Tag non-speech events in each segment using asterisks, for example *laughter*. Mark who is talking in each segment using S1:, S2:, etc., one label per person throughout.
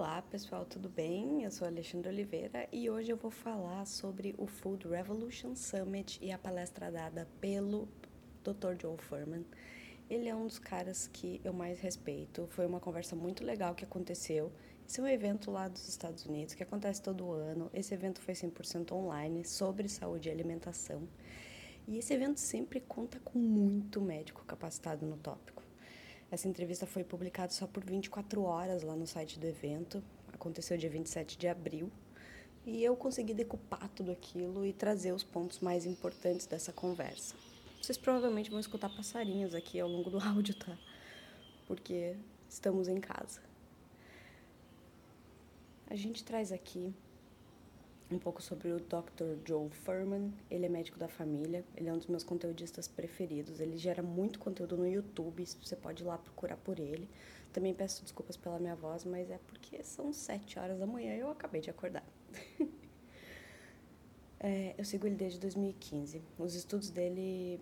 S1: Olá pessoal, tudo bem? Eu sou Alexandre Oliveira e hoje eu vou falar sobre o Food Revolution Summit e a palestra dada pelo Dr. Joe Furman. Ele é um dos caras que eu mais respeito. Foi uma conversa muito legal que aconteceu. Esse é um evento lá dos Estados Unidos que acontece todo ano. Esse evento foi 100% online sobre saúde e alimentação. E esse evento sempre conta com muito médico capacitado no tópico. Essa entrevista foi publicada só por 24 horas lá no site do evento. Aconteceu dia 27 de abril. E eu consegui decupar tudo aquilo e trazer os pontos mais importantes dessa conversa. Vocês provavelmente vão escutar passarinhos aqui ao longo do *laughs* áudio, tá? Porque estamos em casa. A gente traz aqui um pouco sobre o Dr. Joe Furman. Ele é médico da família, ele é um dos meus conteudistas preferidos. Ele gera muito conteúdo no YouTube, você pode ir lá procurar por ele. Também peço desculpas pela minha voz, mas é porque são sete horas da manhã e eu acabei de acordar. *laughs* é, eu sigo ele desde 2015. Os estudos dele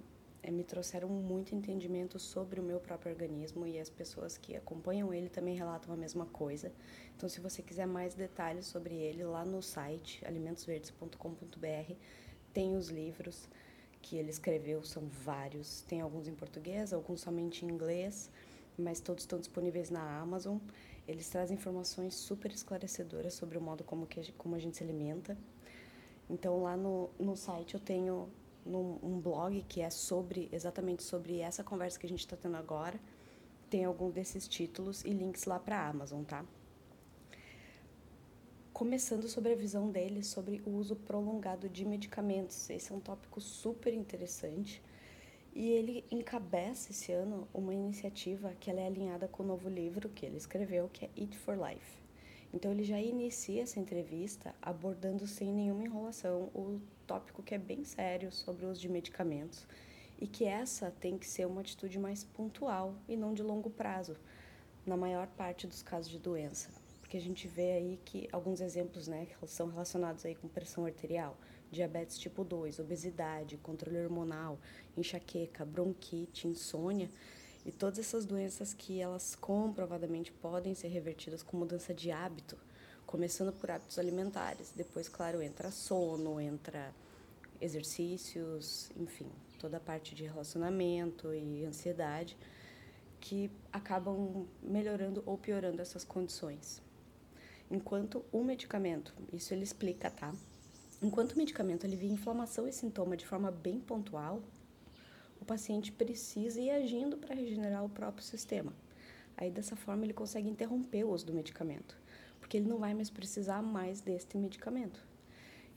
S1: é, me trouxeram muito entendimento sobre o meu próprio organismo e as pessoas que acompanham ele também relatam a mesma coisa. Então, se você quiser mais detalhes sobre ele, lá no site alimentosverdes.com.br tem os livros que ele escreveu, são vários. Tem alguns em português, alguns somente em inglês, mas todos estão disponíveis na Amazon. Eles trazem informações super esclarecedoras sobre o modo como, que, como a gente se alimenta. Então, lá no, no site eu tenho num um blog que é sobre exatamente sobre essa conversa que a gente está tendo agora. Tem algum desses títulos e links lá para a Amazon, tá? Começando sobre a visão dele sobre o uso prolongado de medicamentos. Esse é um tópico super interessante. E ele encabeça esse ano uma iniciativa que ela é alinhada com o novo livro que ele escreveu, que é Eat for Life. Então ele já inicia essa entrevista abordando sem nenhuma enrolação o tópico que é bem sério sobre o uso de medicamentos e que essa tem que ser uma atitude mais pontual e não de longo prazo, na maior parte dos casos de doença. Porque a gente vê aí que alguns exemplos né, que são relacionados aí com pressão arterial, diabetes tipo 2, obesidade, controle hormonal, enxaqueca, bronquite, insônia, e todas essas doenças que elas comprovadamente podem ser revertidas com mudança de hábito, começando por hábitos alimentares. Depois, claro, entra sono, entra exercícios, enfim, toda a parte de relacionamento e ansiedade que acabam melhorando ou piorando essas condições. Enquanto o medicamento, isso ele explica, tá? Enquanto o medicamento alivia inflamação e sintoma de forma bem pontual, o paciente precisa ir agindo para regenerar o próprio sistema. Aí dessa forma ele consegue interromper o uso do medicamento, porque ele não vai mais precisar mais deste medicamento.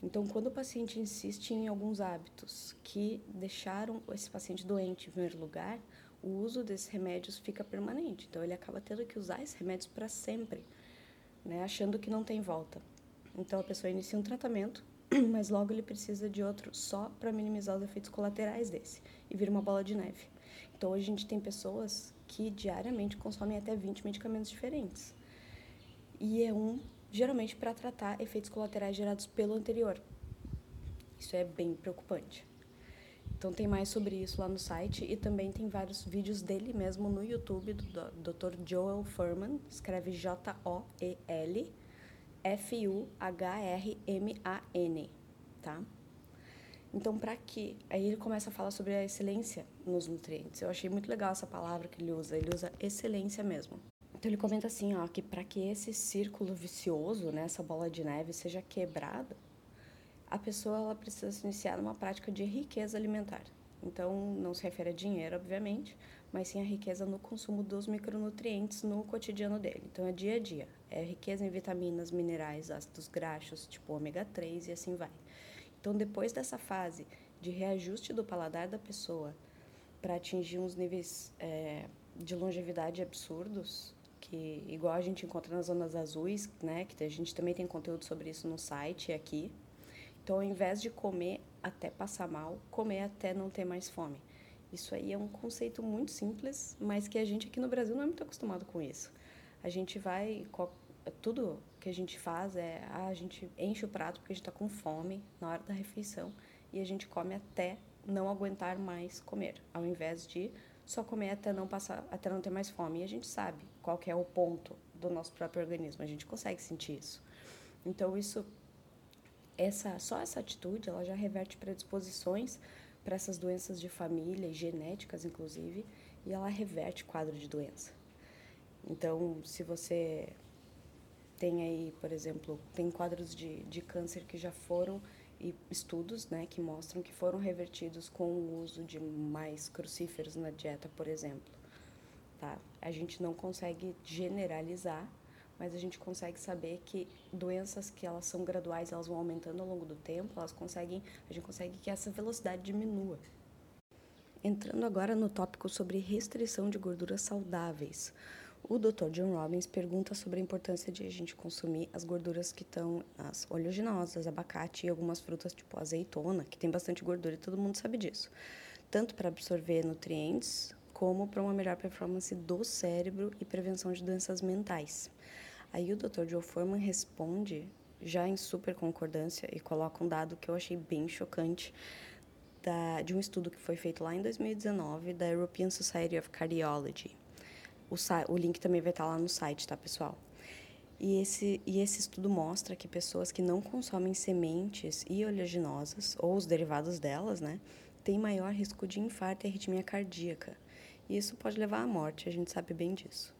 S1: Então, quando o paciente insiste em alguns hábitos que deixaram esse paciente doente em primeiro lugar, o uso desses remédios fica permanente. Então, ele acaba tendo que usar esses remédios para sempre, né, achando que não tem volta. Então, a pessoa inicia um tratamento *clears throat* mas logo ele precisa de outro só para minimizar os efeitos colaterais desse e vira uma bola de neve. Então hoje a gente tem pessoas que diariamente consomem até 20 medicamentos diferentes. E é um geralmente para tratar efeitos colaterais gerados pelo anterior. Isso é bem preocupante. Então tem mais sobre isso lá no site e também tem vários vídeos dele mesmo no YouTube do Dr. Joel Furman, escreve J O E L F-U-H-R-M-A-N, tá? Então, para quê? Aí ele começa a falar sobre a excelência nos nutrientes. Eu achei muito legal essa palavra que ele usa. Ele usa excelência mesmo. Então ele comenta assim, ó, que para que esse círculo vicioso, né, essa bola de neve seja quebrada, a pessoa ela precisa se iniciar numa prática de riqueza alimentar. Então, não se refere a dinheiro, obviamente, mas sim a riqueza no consumo dos micronutrientes no cotidiano dele. Então, é dia a dia. É riqueza em vitaminas, minerais, ácidos graxos, tipo ômega 3 e assim vai. Então, depois dessa fase de reajuste do paladar da pessoa para atingir uns níveis é, de longevidade absurdos, que igual a gente encontra nas zonas azuis, né, que a gente também tem conteúdo sobre isso no site aqui. Então, ao invés de comer até passar mal, comer até não ter mais fome. Isso aí é um conceito muito simples, mas que a gente aqui no Brasil não é muito acostumado com isso. A gente vai. Tudo que a gente faz é. Ah, a gente enche o prato porque a gente está com fome na hora da refeição e a gente come até não aguentar mais comer, ao invés de só comer até não passar, até não ter mais fome. E a gente sabe qual que é o ponto do nosso próprio organismo. A gente consegue sentir isso. Então isso essa só essa atitude, ela já reverte predisposições para essas doenças de família e genéticas inclusive, e ela reverte quadro de doença. Então, se você tem aí, por exemplo, tem quadros de, de câncer que já foram e estudos né, que mostram que foram revertidos com o uso de mais crucíferos na dieta, por exemplo. Tá? A gente não consegue generalizar, mas a gente consegue saber que doenças que elas são graduais, elas vão aumentando ao longo do tempo, elas conseguem, a gente consegue que essa velocidade diminua. Entrando agora no tópico sobre restrição de gorduras saudáveis. O Dr. John Robbins pergunta sobre a importância de a gente consumir as gorduras que estão nas oleaginosas, abacate e algumas frutas tipo azeitona, que tem bastante gordura e todo mundo sabe disso. Tanto para absorver nutrientes, como para uma melhor performance do cérebro e prevenção de doenças mentais. Aí o Dr. Joe Forman responde já em super concordância e coloca um dado que eu achei bem chocante da, de um estudo que foi feito lá em 2019 da European Society of Cardiology. O, o link também vai estar lá no site, tá, pessoal? E esse, e esse estudo mostra que pessoas que não consomem sementes e oleaginosas, ou os derivados delas, né, têm maior risco de infarto e arritmia cardíaca. E isso pode levar à morte, a gente sabe bem disso.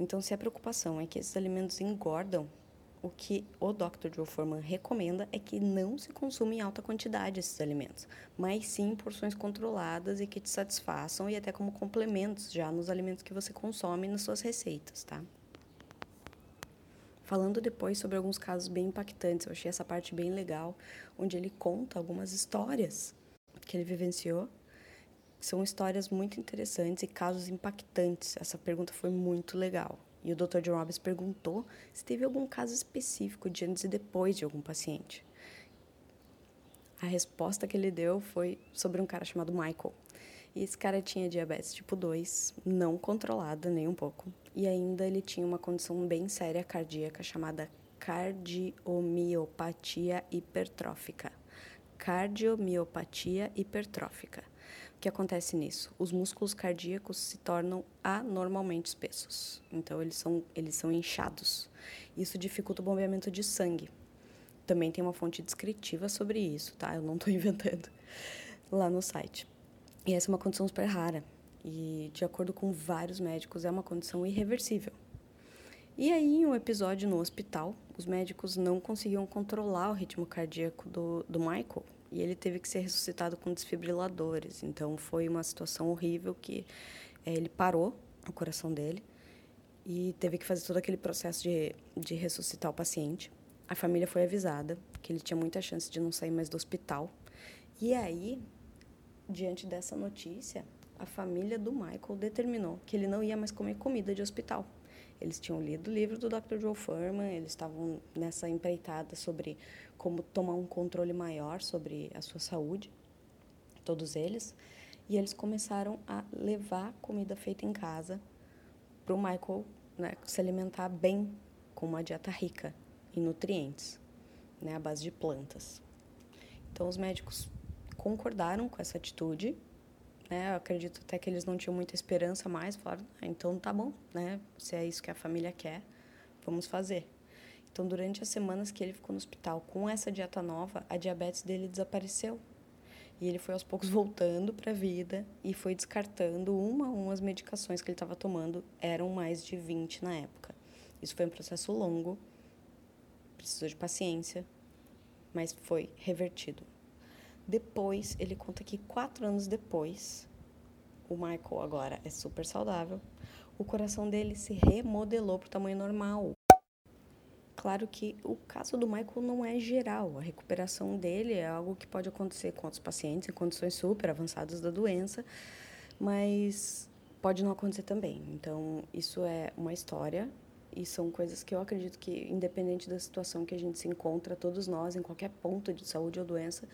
S1: Então, se a preocupação é que esses alimentos engordam, o que o Dr. Joe Forman recomenda é que não se consuma em alta quantidade esses alimentos, mas sim em porções controladas e que te satisfaçam e até como complementos já nos alimentos que você consome nas suas receitas, tá? Falando depois sobre alguns casos bem impactantes, eu achei essa parte bem legal, onde ele conta algumas histórias que ele vivenciou. São histórias muito interessantes e casos impactantes. Essa pergunta foi muito legal. E o Dr. John Robbins perguntou se teve algum caso específico de antes e depois de algum paciente. A resposta que ele deu foi sobre um cara chamado Michael. E esse cara tinha diabetes tipo 2, não controlada nem um pouco. E ainda ele tinha uma condição bem séria cardíaca chamada cardiomiopatia hipertrófica. Cardiomiopatia hipertrófica. Que acontece nisso? Os músculos cardíacos se tornam anormalmente espessos, então eles são, eles são inchados. Isso dificulta o bombeamento de sangue. Também tem uma fonte descritiva sobre isso, tá? Eu não estou *laughs* inventando lá no site. E essa é uma condição super rara e, de acordo com vários médicos, é uma condição irreversível. E aí, em um episódio no hospital, os médicos não conseguiam controlar o ritmo cardíaco do, do Michael e ele teve que ser ressuscitado com desfibriladores. Então foi uma situação horrível que é, ele parou o coração dele e teve que fazer todo aquele processo de, de ressuscitar o paciente. A família foi avisada que ele tinha muita chance de não sair mais do hospital. E aí, diante dessa notícia, a família do Michael determinou que ele não ia mais comer comida de hospital. Eles tinham lido o livro do Dr. Joe Furman, eles estavam nessa empreitada sobre como tomar um controle maior sobre a sua saúde, todos eles, e eles começaram a levar comida feita em casa para o Michael né, se alimentar bem com uma dieta rica em nutrientes, né, à base de plantas. Então os médicos concordaram com essa atitude né? Eu acredito até que eles não tinham muita esperança mais, falaram, ah, então tá bom, né? Se é isso que a família quer, vamos fazer. Então, durante as semanas que ele ficou no hospital com essa dieta nova, a diabetes dele desapareceu. E ele foi aos poucos *laughs* voltando para a vida e foi descartando uma a uma as medicações que ele estava tomando, eram mais de 20 na época. Isso foi um processo longo, precisou de paciência, mas foi revertido. Depois, ele conta que quatro anos depois, o Michael agora é super saudável, o coração dele se remodelou para o tamanho normal. Claro que o caso do Michael não é geral, a recuperação dele é algo que pode acontecer com outros pacientes em condições super avançadas da doença, mas pode não acontecer também. Então, isso é uma história e são coisas que eu acredito que, independente da situação que a gente se encontra, todos nós, em qualquer ponto de saúde ou doença,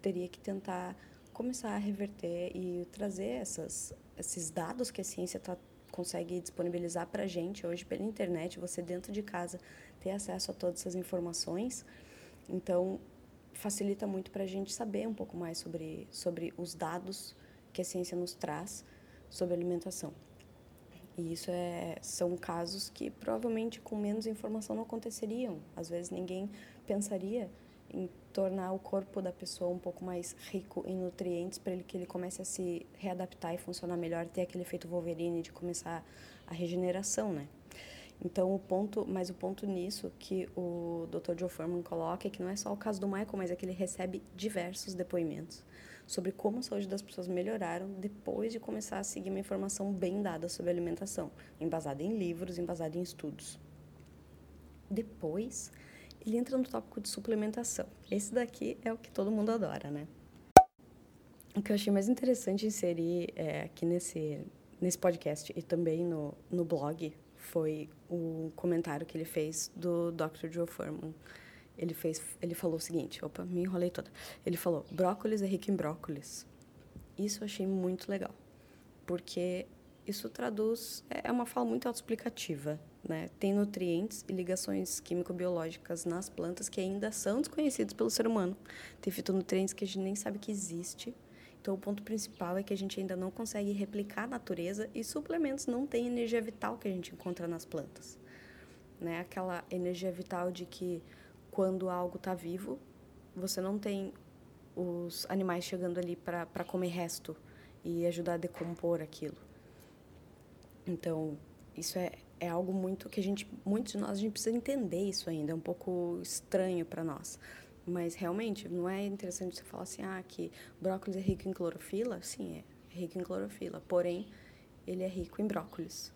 S1: teria que tentar começar a reverter e trazer essas, esses dados que a ciência tá, consegue disponibilizar para a gente hoje pela internet, você dentro de casa ter acesso a todas essas informações. Então, facilita muito para a gente saber um pouco mais sobre, sobre os dados que a ciência nos traz sobre alimentação. E isso é, são casos que provavelmente com menos informação não aconteceriam. Às vezes ninguém pensaria em tornar o corpo da pessoa um pouco mais rico em nutrientes para ele que ele comece a se readaptar e funcionar melhor, ter aquele efeito Wolverine de começar a regeneração, né? Então, o ponto, mas o ponto nisso que o Dr. Joe Furman coloca é que não é só o caso do Michael, mas é que ele recebe diversos depoimentos sobre como a saúde das pessoas melhoraram depois de começar a seguir uma informação bem dada sobre alimentação, embasada em livros, embasada em estudos. Depois, ele entra no tópico de suplementação. Esse daqui é o que todo mundo adora, né? O que eu achei mais interessante inserir é, aqui nesse, nesse podcast e também no, no blog foi o comentário que ele fez do Dr. Joe Furman. Ele, fez, ele falou o seguinte, opa, me enrolei toda. Ele falou, brócolis é rico em brócolis. Isso eu achei muito legal, porque isso traduz, é, é uma fala muito autoexplicativa, né? Tem nutrientes e ligações químico-biológicas nas plantas que ainda são desconhecidos pelo ser humano. Tem fitonutrientes que a gente nem sabe que existe, então, o ponto principal é que a gente ainda não consegue replicar a natureza e suplementos não têm energia vital que a gente encontra nas plantas. Né? Aquela energia vital de que quando algo está vivo, você não tem os animais chegando ali para comer resto e ajudar a decompor aquilo. Então, isso é, é algo muito que a gente, muitos de nós, a gente precisa entender isso ainda, é um pouco estranho para nós. Mas realmente, não é interessante você falar assim, ah, que brócolis é rico em clorofila? Sim, é rico em clorofila, porém, ele é rico em brócolis.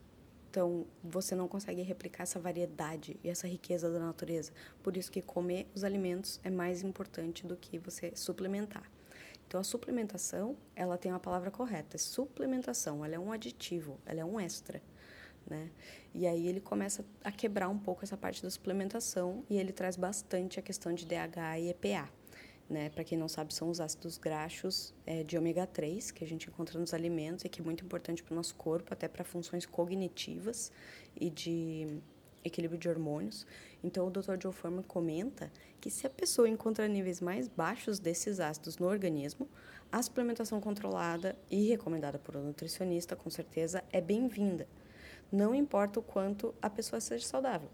S1: Então, você não consegue replicar essa variedade e essa riqueza da natureza. Por isso que comer os alimentos é mais importante do que você suplementar. Então, a suplementação, ela tem uma palavra correta, é suplementação, ela é um aditivo, ela é um extra né? E aí ele começa a quebrar um pouco essa parte da suplementação e ele traz bastante a questão de DHA e EPA. Né? Para quem não sabe, são os ácidos graxos é, de ômega 3 que a gente encontra nos alimentos e que é muito importante para o nosso corpo, até para funções cognitivas e de equilíbrio de hormônios. Então, o Dr. Joe Forman comenta que se a pessoa encontra níveis mais baixos desses ácidos no organismo, a suplementação controlada e recomendada por um nutricionista, com certeza, é bem-vinda não importa o quanto a pessoa seja saudável.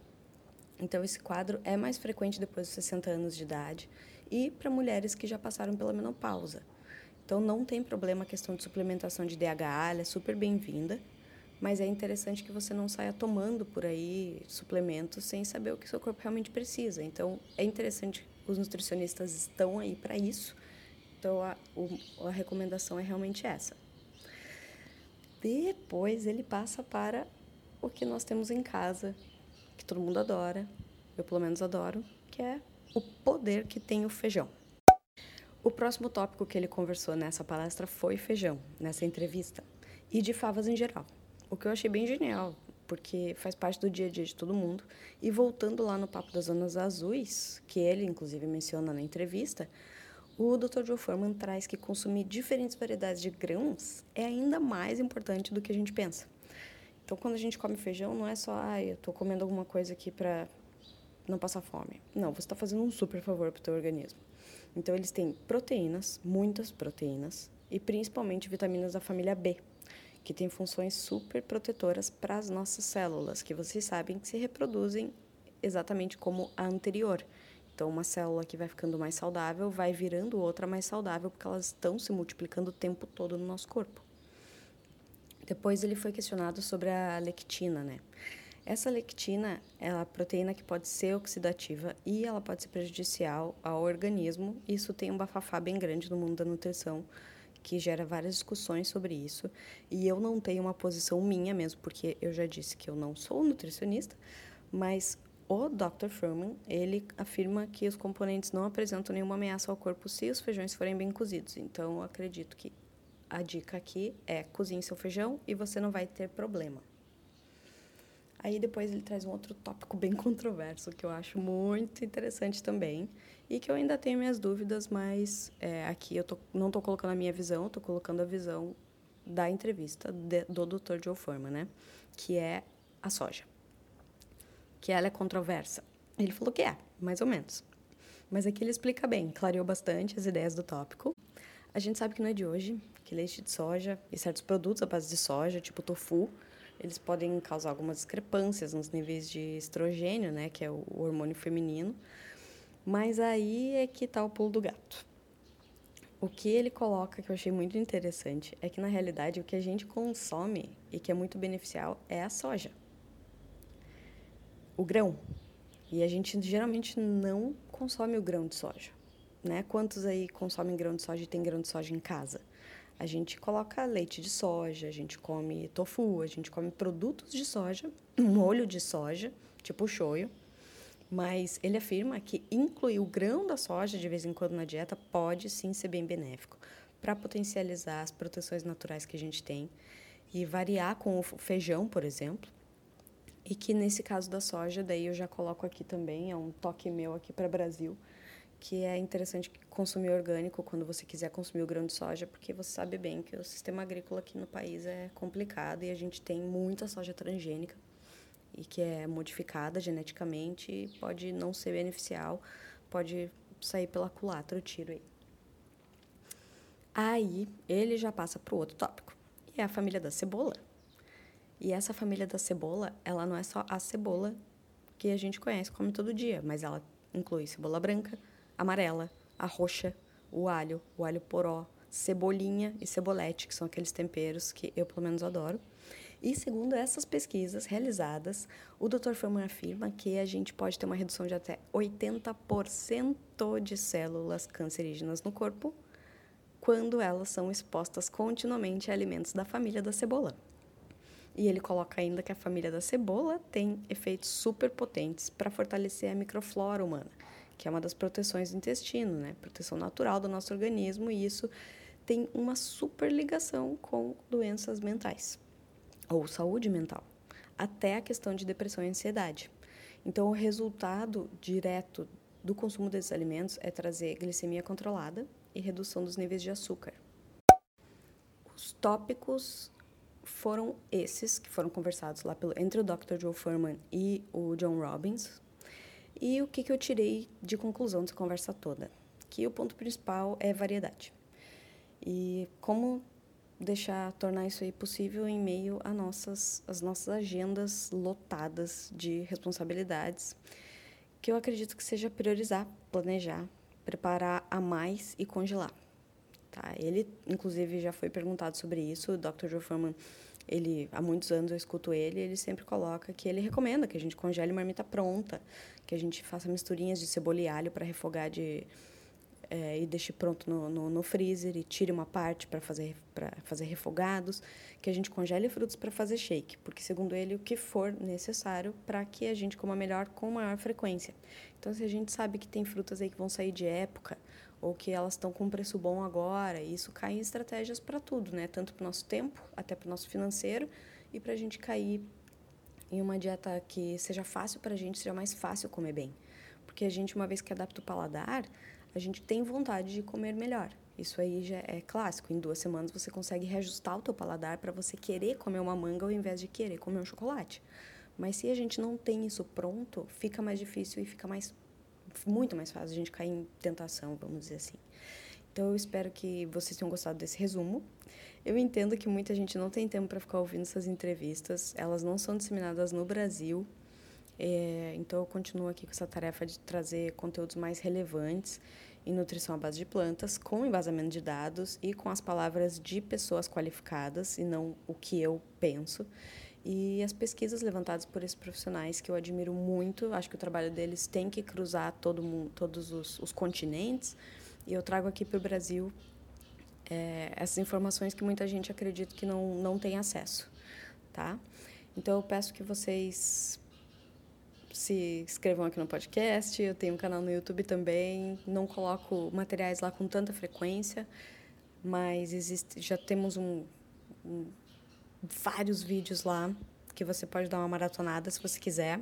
S1: Então, esse quadro é mais frequente depois dos 60 anos de idade e para mulheres que já passaram pela menopausa. Então, não tem problema a questão de suplementação de DHA, ela é super bem-vinda, mas é interessante que você não saia tomando por aí suplementos sem saber o que seu corpo realmente precisa. Então, é interessante, os nutricionistas estão aí para isso, então a, o, a recomendação é realmente essa. Depois, ele passa para o que nós temos em casa, que todo mundo adora, eu pelo menos adoro, que é o poder que tem o feijão. O próximo tópico que ele conversou nessa palestra foi feijão, nessa entrevista, e de favas em geral. O que eu achei bem genial, porque faz parte do dia a dia de todo mundo. E voltando lá no papo das zonas azuis, que ele inclusive menciona na entrevista, o Dr. Joe Furman traz que consumir diferentes variedades de grãos é ainda mais importante do que a gente pensa. Então, quando a gente come feijão, não é só, ah, eu estou comendo alguma coisa aqui para não passar fome. Não, você está fazendo um super favor para o teu organismo. Então, eles têm proteínas, muitas proteínas, e principalmente vitaminas da família B, que tem funções super protetoras para as nossas células, que vocês sabem que se reproduzem exatamente como a anterior. Então, uma célula que vai ficando mais saudável vai virando outra mais saudável, porque elas estão se multiplicando o tempo todo no nosso corpo. Depois ele foi questionado sobre a lectina, né? Essa lectina é a proteína que pode ser oxidativa e ela pode ser prejudicial ao organismo. Isso tem um bafafá bem grande no mundo da nutrição, que gera várias discussões sobre isso. E eu não tenho uma posição minha mesmo, porque eu já disse que eu não sou nutricionista, mas o Dr. Furman, ele afirma que os componentes não apresentam nenhuma ameaça ao corpo se os feijões forem bem cozidos. Então, eu acredito que a dica aqui é cozinhe seu feijão e você não vai ter problema. Aí depois ele traz um outro tópico bem *laughs* controverso que eu acho muito interessante também e que eu ainda tenho minhas dúvidas, mas é, aqui eu tô, não estou colocando a minha visão, estou colocando a visão da entrevista de, do Dr. Joe Forman, né? Que é a soja. Que ela é controversa. Ele falou que é, mais ou menos. Mas aqui ele explica bem, clareou bastante as ideias do tópico. A gente sabe que não é de hoje, que leite de soja e certos produtos à base de soja, tipo tofu, eles podem causar algumas discrepâncias nos níveis de estrogênio, né, que é o hormônio feminino. Mas aí é que está o pulo do gato. O que ele coloca, que eu achei muito interessante, é que na realidade o que a gente consome e que é muito beneficial é a soja. O grão. E a gente geralmente não consome o grão de soja né? Quantos aí consomem grão de soja e tem grão de soja em casa? A gente coloca leite de soja, a gente come tofu, a gente come produtos de soja, molho de soja, tipo shoyu. Mas ele afirma que incluir o grão da soja de vez em quando na dieta pode sim ser bem benéfico para potencializar as proteções naturais que a gente tem e variar com o feijão, por exemplo. E que nesse caso da soja, daí eu já coloco aqui também, é um toque meu aqui para Brasil, que é interessante consumir orgânico quando você quiser consumir o grão de soja, porque você sabe bem que o sistema agrícola aqui no país é complicado e a gente tem muita soja transgênica e que é modificada geneticamente e pode não ser beneficial, pode sair pela culatra o tiro aí. Aí ele já passa para o outro tópico, e é a família da cebola. E essa família da cebola, ela não é só a cebola que a gente conhece, come todo dia, mas ela inclui cebola branca, amarela, a roxa, o alho, o alho poró, cebolinha e cebolete, que são aqueles temperos que eu pelo menos adoro. E segundo essas pesquisas realizadas, o Dr. Furman afirma que a gente pode ter uma redução de até 80% de células cancerígenas no corpo quando elas são expostas continuamente a alimentos da família da cebola. E ele coloca ainda que a família da cebola tem efeitos super potentes para fortalecer a microflora humana que é uma das proteções do intestino, né? Proteção natural do nosso organismo e isso tem uma super ligação com doenças mentais ou saúde mental, até a questão de depressão e ansiedade. Então, o resultado direto do consumo desses alimentos é trazer glicemia controlada e redução dos níveis de açúcar. Os tópicos foram esses que foram conversados lá pelo, entre o Dr. Joe Furman e o John Robbins, e o que, que eu tirei de conclusão dessa conversa toda? Que o ponto principal é variedade. E como deixar tornar isso aí possível em meio a nossas as nossas agendas lotadas de responsabilidades, que eu acredito que seja priorizar, planejar, preparar a mais e congelar. Tá? Ele inclusive já foi perguntado sobre isso, o Dr. Joe Furman ele há muitos anos eu escuto ele, ele sempre coloca que ele recomenda que a gente congele marmita pronta, que a gente faça misturinhas de cebola e alho para refogar de é, e deixe pronto no, no, no, freezer e tire uma parte para fazer para fazer refogados, que a gente congele frutos para fazer shake, porque segundo ele o que for necessário para que a gente coma melhor com maior frequência. Então se a gente sabe que tem frutas aí que vão sair de época ou que elas estão com um preço bom agora. Isso cai em estratégias para tudo, né? Tanto para o nosso tempo, até para o nosso financeiro, e para a gente cair em uma dieta que seja fácil para a gente, seja mais fácil comer bem. Porque a gente, uma vez que adapta o paladar, a gente tem vontade de comer melhor. Isso aí já é clássico. Em duas semanas você consegue reajustar o teu paladar para você querer comer uma manga ao invés de querer comer um chocolate. Mas se a gente não tem isso pronto, fica mais difícil e fica mais muito mais fácil a gente cair em tentação, vamos dizer assim. Então eu espero que vocês tenham gostado desse resumo. Eu entendo que muita gente não tem tempo para ficar ouvindo essas entrevistas, elas não são disseminadas no Brasil. É, então eu continuo aqui com essa tarefa de trazer conteúdos mais relevantes em nutrição à base de plantas, com embasamento de dados e com as palavras de pessoas qualificadas e não o que eu penso. E as pesquisas levantadas por esses profissionais, que eu admiro muito, acho que o trabalho deles tem que cruzar todo mundo, todos os, os continentes. E eu trago aqui para o Brasil é, essas informações que muita gente acredita que não, não tem acesso. Tá? Então eu peço que vocês se inscrevam aqui no podcast. Eu tenho um canal no YouTube também. Não coloco materiais lá com tanta frequência, mas existe, já temos um, um vários vídeos lá que você pode dar uma maratonada se você quiser.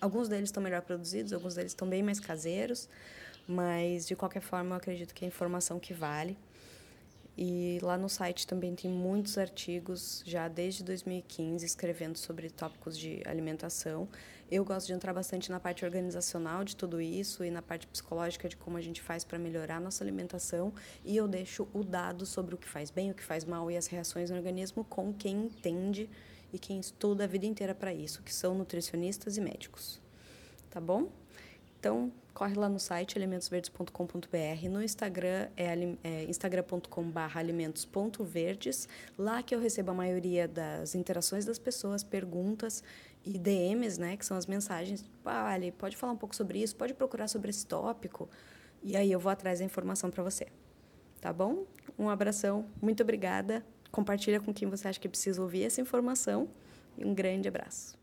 S1: Alguns deles estão melhor produzidos, alguns deles estão bem mais caseiros, mas de qualquer forma eu acredito que é informação que vale. E lá no site também tem muitos artigos, já desde 2015, escrevendo sobre tópicos de alimentação. Eu gosto de entrar bastante na parte organizacional de tudo isso e na parte psicológica de como a gente faz para melhorar a nossa alimentação. E eu deixo o dado sobre o que faz bem, o que faz mal e as reações no organismo com quem entende e quem estuda a vida inteira para isso, que são nutricionistas e médicos. Tá bom? Então, corre lá no site alimentosverdes.com.br, no Instagram é, é instagram.com.br alimentos.verdes, lá que eu recebo a maioria das interações das pessoas, perguntas e DMs, né, que são as mensagens, ah, Ali, pode falar um pouco sobre isso, pode procurar sobre esse tópico, e aí eu vou atrás da informação para você. Tá bom? Um abração, muito obrigada. Compartilha com quem você acha que precisa ouvir essa informação e um grande abraço.